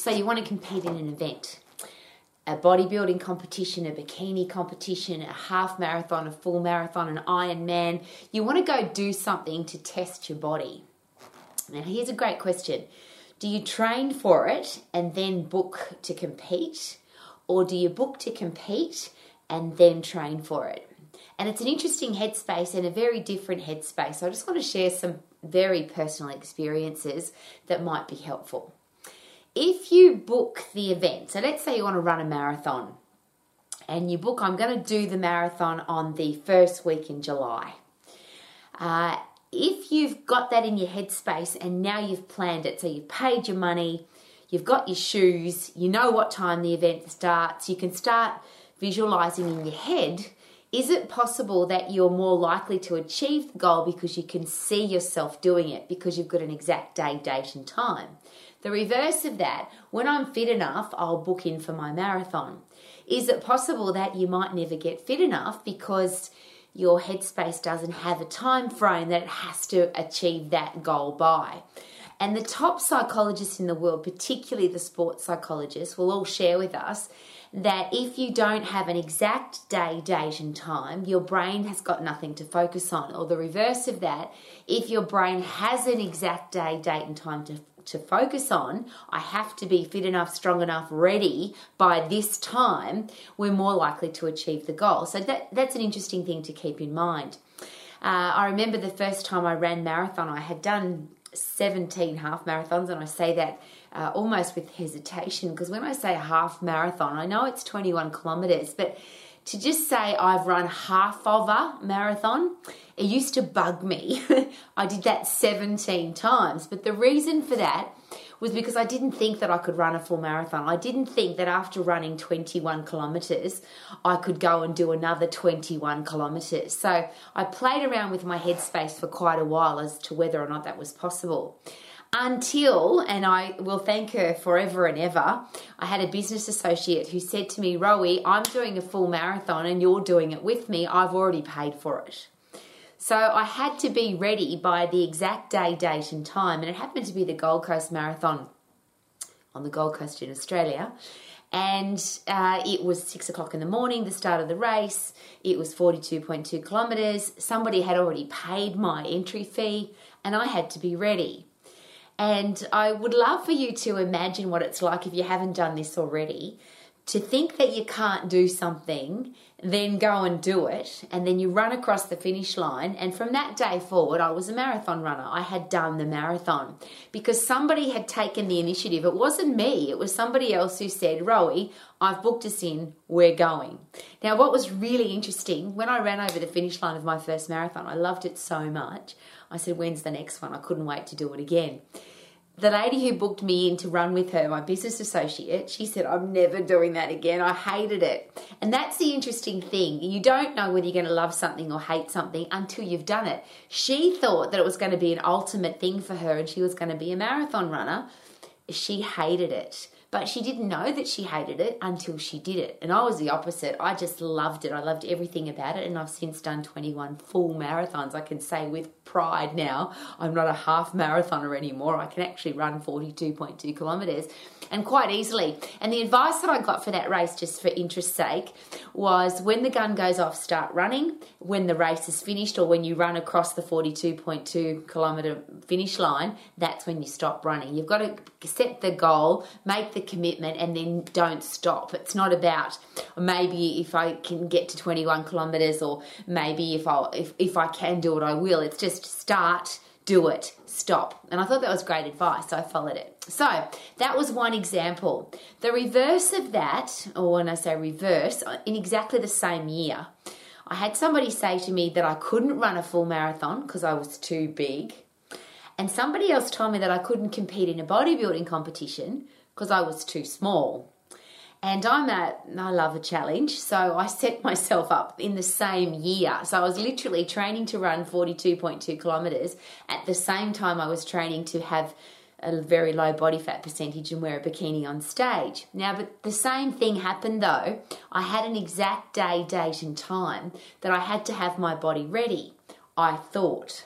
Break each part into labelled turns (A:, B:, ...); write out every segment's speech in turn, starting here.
A: So you want to compete in an event. A bodybuilding competition, a bikini competition, a half marathon, a full marathon, an Ironman. You want to go do something to test your body. Now, here's a great question Do you train for it and then book to compete? Or do you book to compete and then train for it? And it's an interesting headspace and a very different headspace. So I just want to share some very personal experiences that might be helpful. If you book the event, so let's say you want to run a marathon and you book, I'm going to do the marathon on the first week in July. Uh, if you've got that in your headspace and now you've planned it, so you've paid your money, you've got your shoes, you know what time the event starts, you can start visualizing in your head. Is it possible that you're more likely to achieve the goal because you can see yourself doing it because you've got an exact day, date, and time? The reverse of that, when I'm fit enough, I'll book in for my marathon. Is it possible that you might never get fit enough because your headspace doesn't have a time frame that it has to achieve that goal by. And the top psychologists in the world, particularly the sports psychologists, will all share with us that if you don't have an exact day, date, and time, your brain has got nothing to focus on. Or the reverse of that, if your brain has an exact day, date, and time to to focus on, I have to be fit enough, strong enough, ready by this time, we're more likely to achieve the goal. So that, that's an interesting thing to keep in mind. Uh, I remember the first time I ran marathon, I had done 17 half marathons, and I say that uh, almost with hesitation because when I say half marathon, I know it's 21 kilometers, but to just say I've run half of a marathon, it used to bug me. I did that 17 times, but the reason for that was because I didn't think that I could run a full marathon. I didn't think that after running 21 kilometers, I could go and do another 21 kilometers. So I played around with my headspace for quite a while as to whether or not that was possible until, and I will thank her forever and ever, I had a business associate who said to me, Rowie, I'm doing a full marathon and you're doing it with me. I've already paid for it. So I had to be ready by the exact day, date, and time. And it happened to be the Gold Coast Marathon on the Gold Coast in Australia. And uh, it was six o'clock in the morning, the start of the race. It was 42.2 kilometres. Somebody had already paid my entry fee, and I had to be ready. And I would love for you to imagine what it's like if you haven't done this already to think that you can't do something, then go and do it, and then you run across the finish line. And from that day forward, I was a marathon runner. I had done the marathon because somebody had taken the initiative. It wasn't me, it was somebody else who said, Rowie, I've booked us in, we're going. Now, what was really interesting, when I ran over the finish line of my first marathon, I loved it so much. I said, When's the next one? I couldn't wait to do it again the lady who booked me in to run with her, my business associate, she said, I'm never doing that again. I hated it. And that's the interesting thing. You don't know whether you're going to love something or hate something until you've done it. She thought that it was going to be an ultimate thing for her and she was going to be a marathon runner. She hated it. But she didn't know that she hated it until she did it. And I was the opposite. I just loved it. I loved everything about it. And I've since done 21 full marathons. I can say with pride now, I'm not a half marathoner anymore. I can actually run 42.2 kilometers and quite easily. And the advice that I got for that race, just for interest's sake, was when the gun goes off, start running. When the race is finished, or when you run across the 42.2 kilometer finish line, that's when you stop running. You've got to set the goal, make the commitment, and then don't stop. It's not about oh, maybe if I can get to 21 kilometers, or maybe if I if, if I can do it, I will. It's just start do it, stop. And I thought that was great advice, so I followed it. So that was one example. The reverse of that, or when I say reverse, uh, in exactly the same year, I had somebody say to me that I couldn't run a full marathon because I was too big. And somebody else told me that I couldn't compete in a bodybuilding competition because I was too small. And I'm at, I love a challenge. So I set myself up in the same year. So I was literally training to run 42.2 kilometers at the same time I was training to have a very low body fat percentage and wear a bikini on stage. Now, but the same thing happened though. I had an exact day, date, and time that I had to have my body ready. I thought.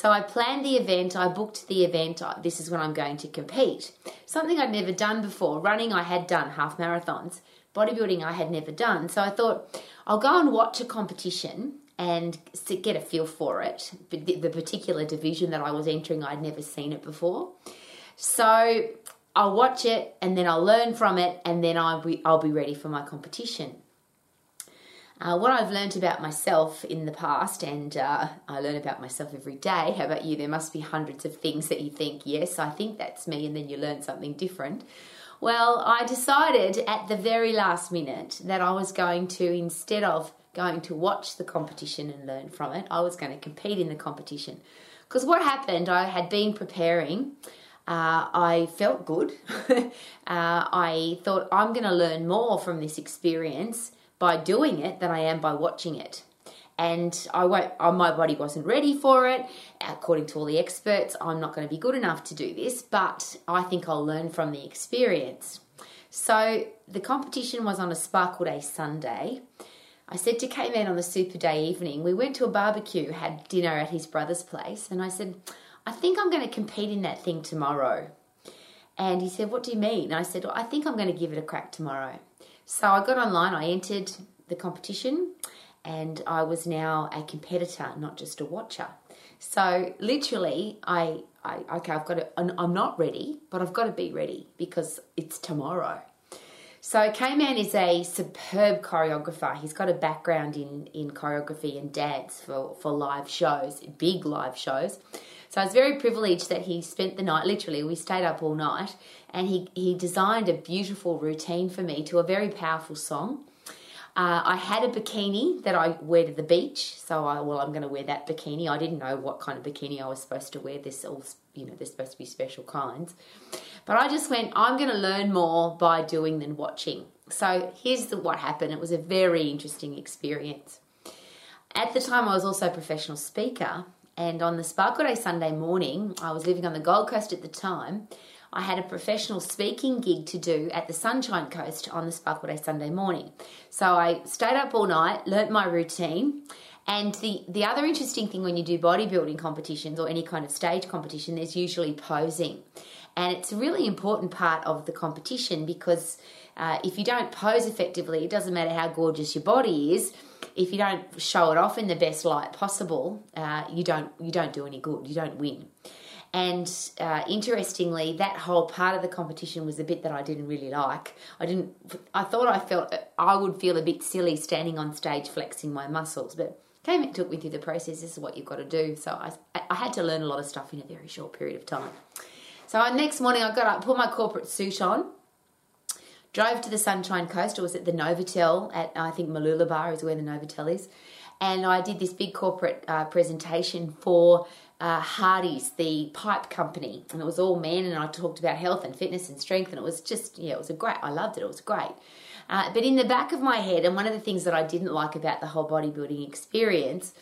A: So I planned the event, I booked the event, this is when I'm going to compete. Something I'd never done before. Running, I had done half marathons. Bodybuilding, I had never done. So I thought, I'll go and watch a competition and get a feel for it. The particular division that I was entering, I'd never seen it before. So I'll watch it and then I'll learn from it and then I'll be, I'll be ready for my competition. Uh, what I've learned about myself in the past, and uh, I learn about myself every day. How about you? There must be hundreds of things that you think, yes, I think that's me, and then you learn something different. Well, I decided at the very last minute that I was going to, instead of going to watch the competition and learn from it, I was going to compete in the competition. Because what happened, I had been preparing. Uh, I felt good. uh, I thought I'm going to learn more from this experience by doing it than I am by watching it. And I won't, my body wasn't ready for it. According to all the experts, I'm not going to be good enough to do this, but I think I'll learn from the experience. So the competition was on a Sparkle Day Sunday. I said to K-Man on the Super Day evening, we went to a barbecue, had dinner at his brother's place, and I said, I think I'm going to compete in that thing tomorrow. And he said, What do you mean? And I said, well, I think I'm going to give it a crack tomorrow. So I got online, I entered the competition, and I was now a competitor, not just a watcher. So literally, I, I okay, I've got to, I'm not ready, but I've got to be ready because it's tomorrow. So K-Man is a superb choreographer. He's got a background in, in choreography and dance for, for live shows, big live shows. So I was very privileged that he spent the night, literally, we stayed up all night, and he, he designed a beautiful routine for me to a very powerful song. Uh, I had a bikini that I wear to the beach, so I well, I'm going to wear that bikini. I didn't know what kind of bikini I was supposed to wear. This all, you know, there's supposed to be special kinds, but I just went. I'm going to learn more by doing than watching. So here's the, what happened. It was a very interesting experience. At the time, I was also a professional speaker, and on the Sparkle Day Sunday morning, I was living on the Gold Coast at the time. I had a professional speaking gig to do at the Sunshine Coast on the Sparkle Day Sunday morning. So I stayed up all night, learnt my routine. And the, the other interesting thing when you do bodybuilding competitions or any kind of stage competition, there's usually posing. And it's a really important part of the competition because uh, if you don't pose effectively, it doesn't matter how gorgeous your body is, if you don't show it off in the best light possible, uh, you don't you don't do any good. You don't win. And uh, interestingly, that whole part of the competition was a bit that I didn't really like. I didn't. I thought I felt I would feel a bit silly standing on stage flexing my muscles, but came and took me through the process. This is what you've got to do. So I, I had to learn a lot of stuff in a very short period of time. So next morning, I got up, put my corporate suit on, Drove to the Sunshine Coast. or was it the Novotel at I think Mooloolaba is where the Novotel is, and I did this big corporate uh, presentation for uh, Hardie's, the pipe company, and it was all men, and I talked about health and fitness and strength, and it was just yeah, it was a great. I loved it. It was great. Uh, but in the back of my head, and one of the things that I didn't like about the whole bodybuilding experience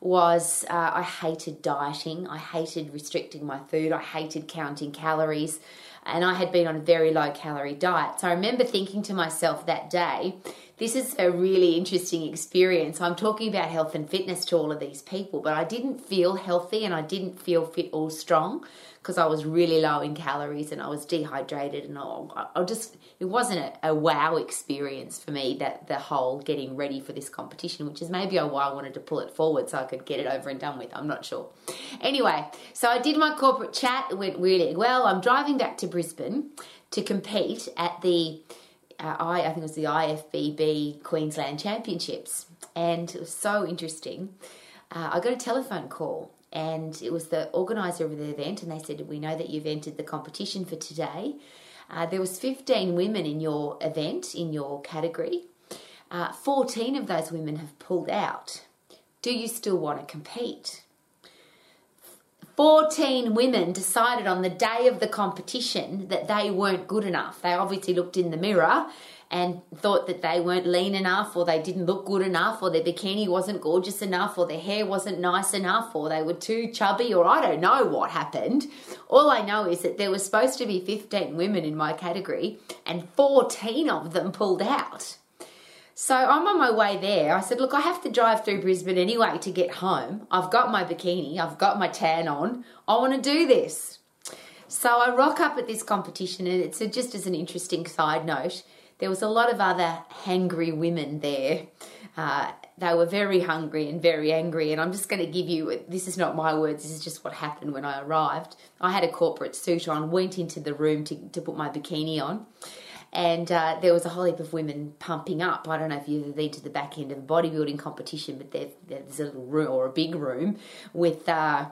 A: was uh, I hated dieting. I hated restricting my food. I hated counting calories and I had been on a very low calorie diet. So I remember thinking to myself that day, this is a really interesting experience. I'm talking about health and fitness to all of these people, but I didn't feel healthy and I didn't feel fit or strong because I was really low in calories and I was dehydrated and I, I just it wasn't a, a, wow experience for me that the whole getting ready for this competition, which is maybe why I wanted to pull it forward so I could get it over and done with. I'm not sure. Anyway, so I did my corporate chat. It went really well. I'm driving back to Brisbane to compete at the uh, I, I think it was the IFBB Queensland Championships, and it was so interesting. Uh, I got a telephone call and it was the organizer of the event and they said we know that you've entered the competition for today. Uh, there was 15 women in your event in your category. Uh, 14 of those women have pulled out. Do you still want to compete 14 women decided on the day of the competition that they weren't good enough they obviously looked in the mirror and thought that they weren't lean enough or they didn't look good enough or their bikini wasn't gorgeous enough or their hair wasn't nice enough or they were too chubby or I don't know what happened. All I know is that there was supposed to be 15 women in my category and 14 of them pulled out. So I'm on my way there. I said, Look, I have to drive through Brisbane anyway to get home. I've got my bikini, I've got my tan on. I want to do this. So I rock up at this competition, and it's just as an interesting side note, there was a lot of other hangry women there. Uh, they were very hungry and very angry, and I'm just going to give you this is not my words, this is just what happened when I arrived. I had a corporate suit on, went into the room to, to put my bikini on and uh, there was a whole heap of women pumping up. I don't know if you've ever been to the back end of a bodybuilding competition, but there, there's a little room or a big room with uh,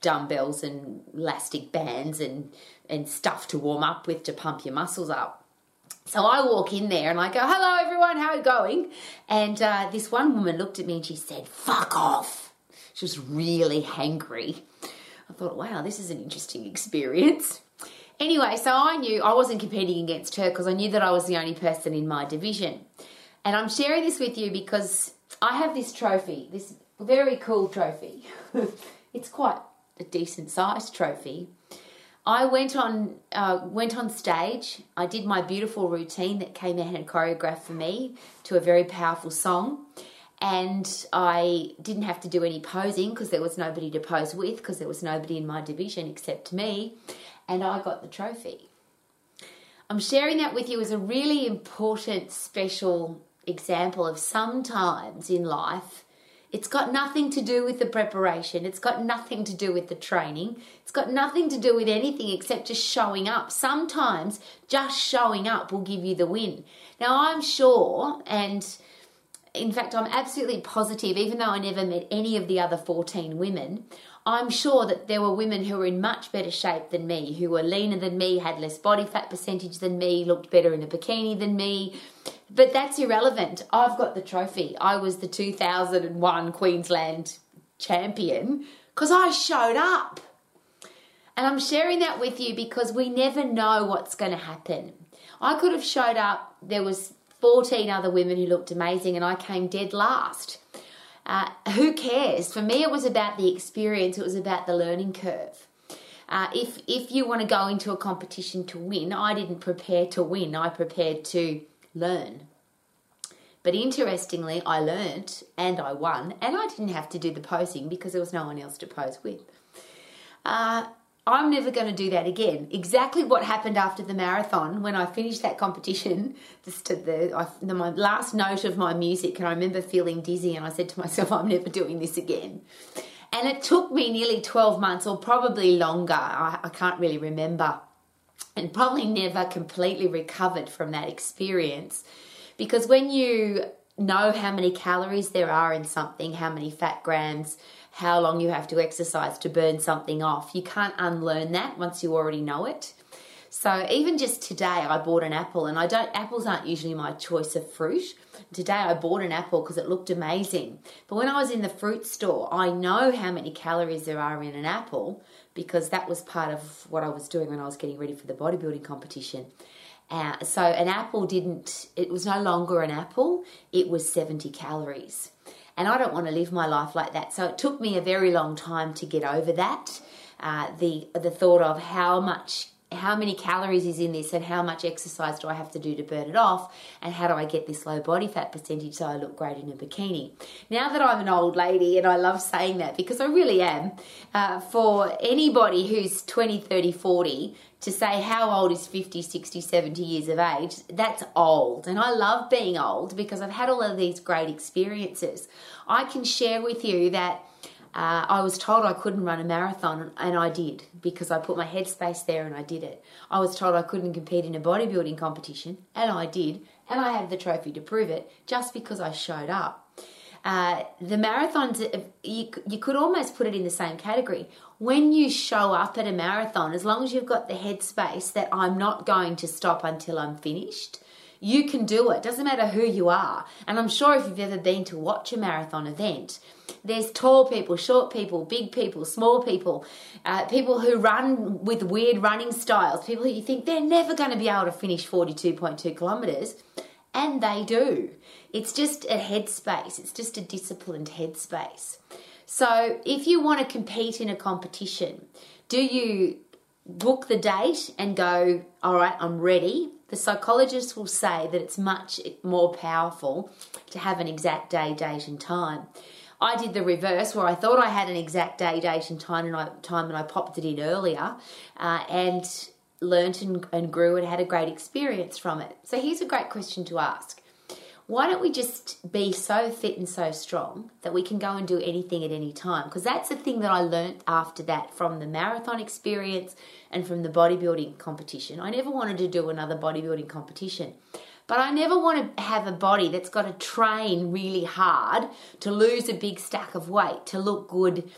A: dumbbells and elastic bands and and stuff to warm up with to pump your muscles up. So I walk in there and I go, "Hello, everyone, how are you going?" And uh, this one woman looked at me and she said, "Fuck off." She was really hangry. I thought, "Wow, this is an interesting experience." Anyway, so I knew I wasn't competing against her because I knew that I was the only person in my division. And I'm sharing this with you because I have this trophy, this very cool trophy. it's quite a decent sized trophy. I went on uh, went on stage. I did my beautiful routine that came out and choreographed for me to a very powerful song, and I didn't have to do any posing because there was nobody to pose with because there was nobody in my division except me and I got the trophy. I'm sharing that with you as a really important, special example of sometimes in life, it's got nothing to do with the preparation, it's got nothing to do with the training, it's got nothing to do with anything except just showing up. Sometimes just showing up will give you the win. Now, I'm sure, and in fact, I'm absolutely positive, even though I never met any of the other 14 women, I'm sure that there were women who were in much better shape than me, who were leaner than me, had less body fat percentage than me, looked better in a bikini than me. But that's irrelevant. I've got the trophy. I was the 2001 Queensland champion because I showed up. And I'm sharing that with you because we never know what's going to happen. I could have showed up, there was 14 other women who looked amazing and I came dead last. Uh, who cares? For me, it was about the experience. It was about the learning curve. Uh, if if you want to go into a competition to win, I didn't prepare to win. I prepared to learn. But interestingly, I learned and I won, and I didn't have to do the posing because there was no one else to pose with. Uh, I'm never going to do that again. Exactly what happened after the marathon when I finished that competition, just the, I, the my last note of my music, and I remember feeling dizzy, and I said to myself, I'm never doing this again. And it took me nearly 12 months, or probably longer, I, I can't really remember, and probably never completely recovered from that experience. Because when you know how many calories there are in something, how many fat grams, how long you have to exercise to burn something off. You can't unlearn that once you already know it. So even just today, I bought an apple, and I don't. Apples aren't usually my choice of fruit. Today, I bought an apple because it looked amazing. But when I was in the fruit store, I know how many calories there are in an apple because that was part of what I was doing when I was getting ready for the bodybuilding competition. Uh, so an apple didn't. It was no longer an apple. It was seventy calories. And I don't want to live my life like that. So it took me a very long time to get over that. Uh, the the thought of how much how many calories is in this and how much exercise do I have to do to burn it off and how do I get this low body fat percentage so I look great in a bikini. Now that I'm an old lady and I love saying that because I really am, uh, for anybody who's 20, 30, 40 to say how old is 50, 60, 70 years of age, that's old. And I love being old because I've had all of these great experiences. I can share with you that uh, I was told I couldn't run a marathon, and I did because I put my headspace there and I did it. I was told I couldn't compete in a bodybuilding competition, and I did, and I have the trophy to prove it just because I showed up. Uh, the marathons, you, you could almost put it in the same category. When you show up at a marathon, as long as you've got the headspace that I'm not going to stop until I'm finished, you can do it. Doesn't matter who you are. And I'm sure if you've ever been to watch a marathon event, there's tall people, short people, big people, small people, uh, people who run with weird running styles, people who you think they're never going to be able to finish 42.2 kilometres, and they do. It's just a headspace, it's just a disciplined headspace. So, if you want to compete in a competition, do you book the date and go, all right, I'm ready, The psychologists will say that it's much more powerful to have an exact day, date, and time. I did the reverse where I thought I had an exact day, date, and time, and I, time, and I popped it in earlier, uh, and learnt and, and grew and had a great experience from it. So here's a great question to ask why don't we just be so fit and so strong that we can go and do anything at any time? Because that's the thing that I learnt after that from the marathon experience and from the bodybuilding competition. I never wanted to do another bodybuilding competition. But I never want to have a body that's got to train really hard to lose a big stack of weight, to look good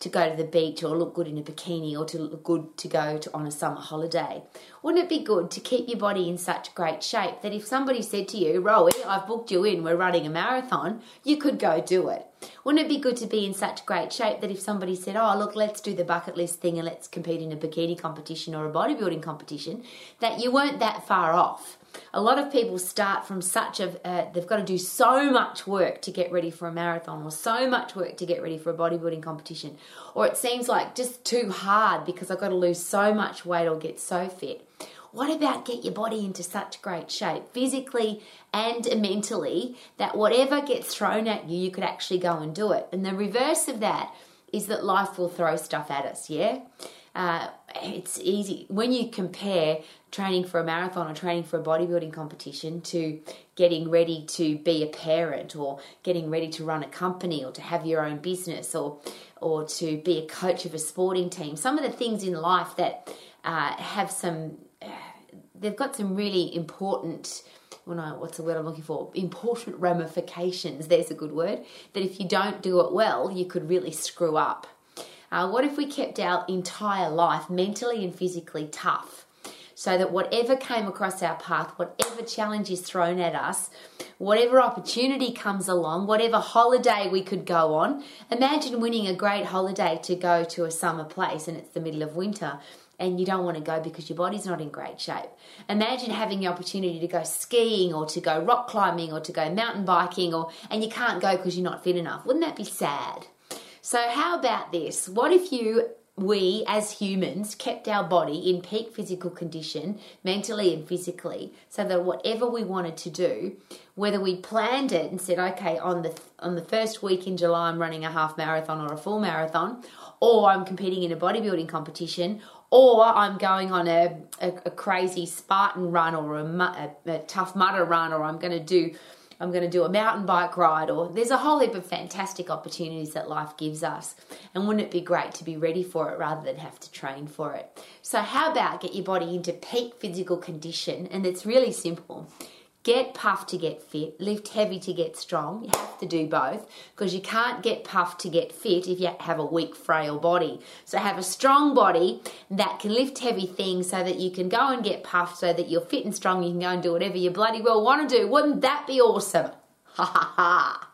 A: to go to the beach or look good in a bikini or to look good to go to, on a summer holiday. Wouldn't it be good to keep your body in such great shape that if somebody said to you, Rowie, I've booked you in, we're running a marathon, you could go do it? Wouldn't it be good to be in such great shape that if somebody said, Oh, look, let's do the bucket list thing and let's compete in a bikini competition or a bodybuilding competition, that you weren't that far off? A lot of people start from such a uh, they've got to do so much work to get ready for a marathon or so much work to get ready for a bodybuilding competition or it seems like just too hard because i've got to lose so much weight or get so fit. What about get your body into such great shape physically and mentally that whatever gets thrown at you you could actually go and do it? And the reverse of that is that life will throw stuff at us yeah? Uh, it's easy. When you compare training for a marathon or training for a bodybuilding competition to getting ready to be a parent or getting ready to run a company or to have your own business or or to be a coach of a sporting team some of the things in life that uh, have some uh, they've got some really important when I, what's the word I'm looking for? Important ramifications. There's a good word. That if you don't do it well, you could really screw up. Uh, what if we kept our entire life mentally and physically tough? So that whatever came across our path, whatever challenge is thrown at us, whatever opportunity comes along, whatever holiday we could go on, imagine winning a great holiday to go to a summer place and it's the middle of winter and you don't want to go because your body's not in great shape. Imagine having the opportunity to go skiing or to go rock climbing or to go mountain biking or and you can't go because you're not fit enough. Wouldn't that be sad? So, how about this? What if you we as humans kept our body in peak physical condition mentally and physically so that whatever we wanted to do whether we planned it and said okay on the on the first week in July I'm running a half marathon or a full marathon or I'm competing in a bodybuilding competition or I'm going on a, a, a crazy Spartan run or a, a, a tough mudder run or I'm going to do I'm going to do a mountain bike ride, or there's a whole heap of fantastic opportunities that life gives us. And wouldn't it be great to be ready for it rather than have to train for it? So, how about get your body into peak physical condition? And it's really simple. Get puffed to get fit, lift heavy to get strong. You have to do both because you can't get puffed to get fit if you have a weak, frail body. So have a strong body that can lift heavy things so that you can go and get puffed so that you're fit and strong. You can go and do whatever you bloody well want to do. Wouldn't that be awesome? Ha ha ha.